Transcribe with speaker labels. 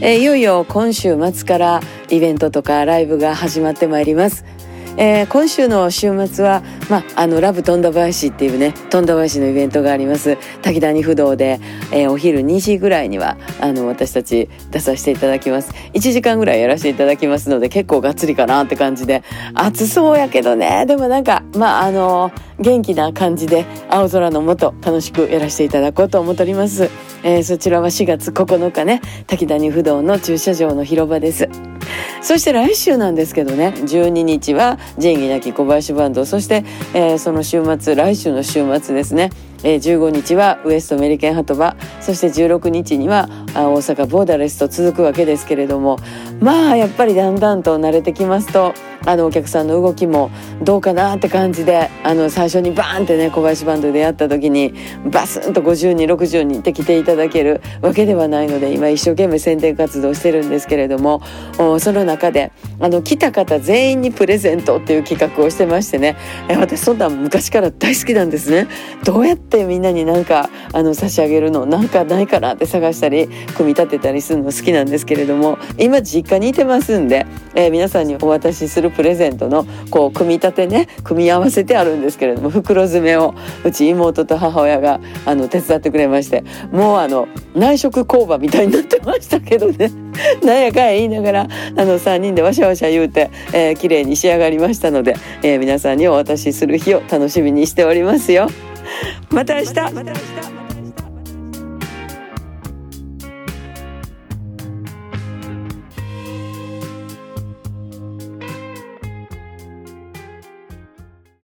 Speaker 1: えー、いよいよ今週末からイベントとかライブが始まってまいります。えー、今週の週末は、まあ、あの、ラブ富田林っていうね、富田林のイベントがあります。滝谷不動で、えー、お昼2時ぐらいには、あの、私たち出させていただきます。1時間ぐらいやらせていただきますので、結構がっつりかなって感じで、暑そうやけどね、でもなんか、まあ、あの、元気な感じで、青空の下、楽しくやらせていただこうと思っております。えー、そちらは4月9日ね、滝谷不動の駐車場の広場です。そして来週なんですけどね12日は仁義なき小林バンドそして、えー、その週末来週の週末ですねえー、15日はウエストメリケンハトバそして16日には大阪ボーダレスと続くわけですけれどもまあやっぱりだんだんと慣れてきますとあのお客さんの動きもどうかなって感じであの最初にバーンってね小林バンドでやった時にバスンと50人60人って来ていただけるわけではないので今一生懸命宣伝活動してるんですけれどもその中であの来た方全員にプレゼントっていう企画をしてましてね。私そんな昔から大好きなんですね。どうやってみんなになんかあの差し上げるの？なんかないかなって探したり組み立てたりするの好きなんですけれども今実家にいてますんで、えー、皆さんにお渡しするプレゼントのこう組み立てね組み合わせてあるんですけれども袋詰めをうち妹と母親があの手伝ってくれましてもうあの内職工場みたいになってましたけどね。なんやかんや言いながらあの3人でわしゃわしゃ言うて、えー、綺麗に仕上がりましたので、えー、皆さんにお渡しする日を楽しみにしておりますよ。また明日